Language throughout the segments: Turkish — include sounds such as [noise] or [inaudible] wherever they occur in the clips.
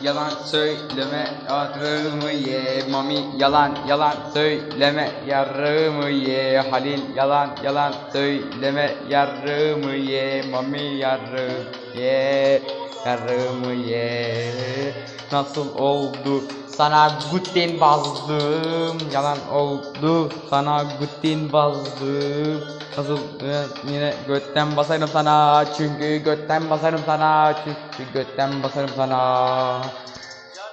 Yalan söyleme yarımı ye Mami? Yalan yalan söyleme yarımı ye? Halil yalan yalan söyleme yarımı ye? Mami yarım ye yarımı ye? Nasıl oldu sana gutin bazdım Yalan oldu sana gutin bazdım Nasıl e, yine götten basarım sana Çünkü götten basarım sana Çünkü götten basarım sana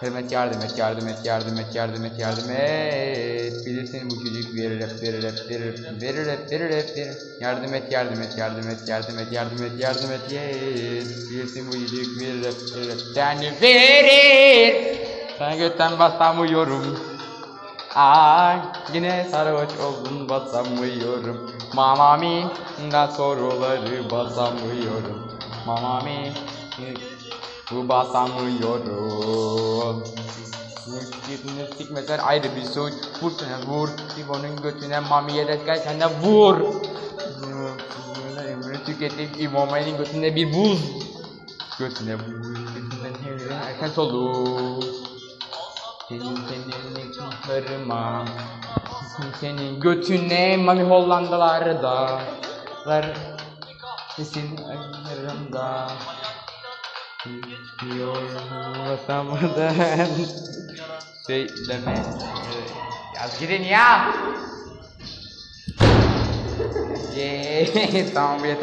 Hürmet yardım et, yardım et, yardım et, yardım et, yardım et. Bilirsin bu çocuk verir hep, verir hep, verir verir hep, verir hep, verir. Yardım et, yardım et, yardım et, yardım et, yardım et, yardım et, yes. Bilirsin bu çocuk verir hep, verir hep. Verir. Sana götten basamıyorum. Ay yine sarhoş oldum basamıyorum. Mamami da soruları basamıyorum. Mamami bu basamıyorum. Müşkilini sikmesen ayrı bir suç. Vur sana vur. İbo'nun götüne mamiye gel sen de vur. Ömrünü tüketip İbo'nun götüne bir buz. Götüne buz. Götünden erken Senin senin kızlarıma Senin götüne mami Hollandaları da Ver Sesin ayarımda İstiyorum Vatamadan Söyleme Yaz gidin ya. [laughs] Yeee [laughs] Tamam yeter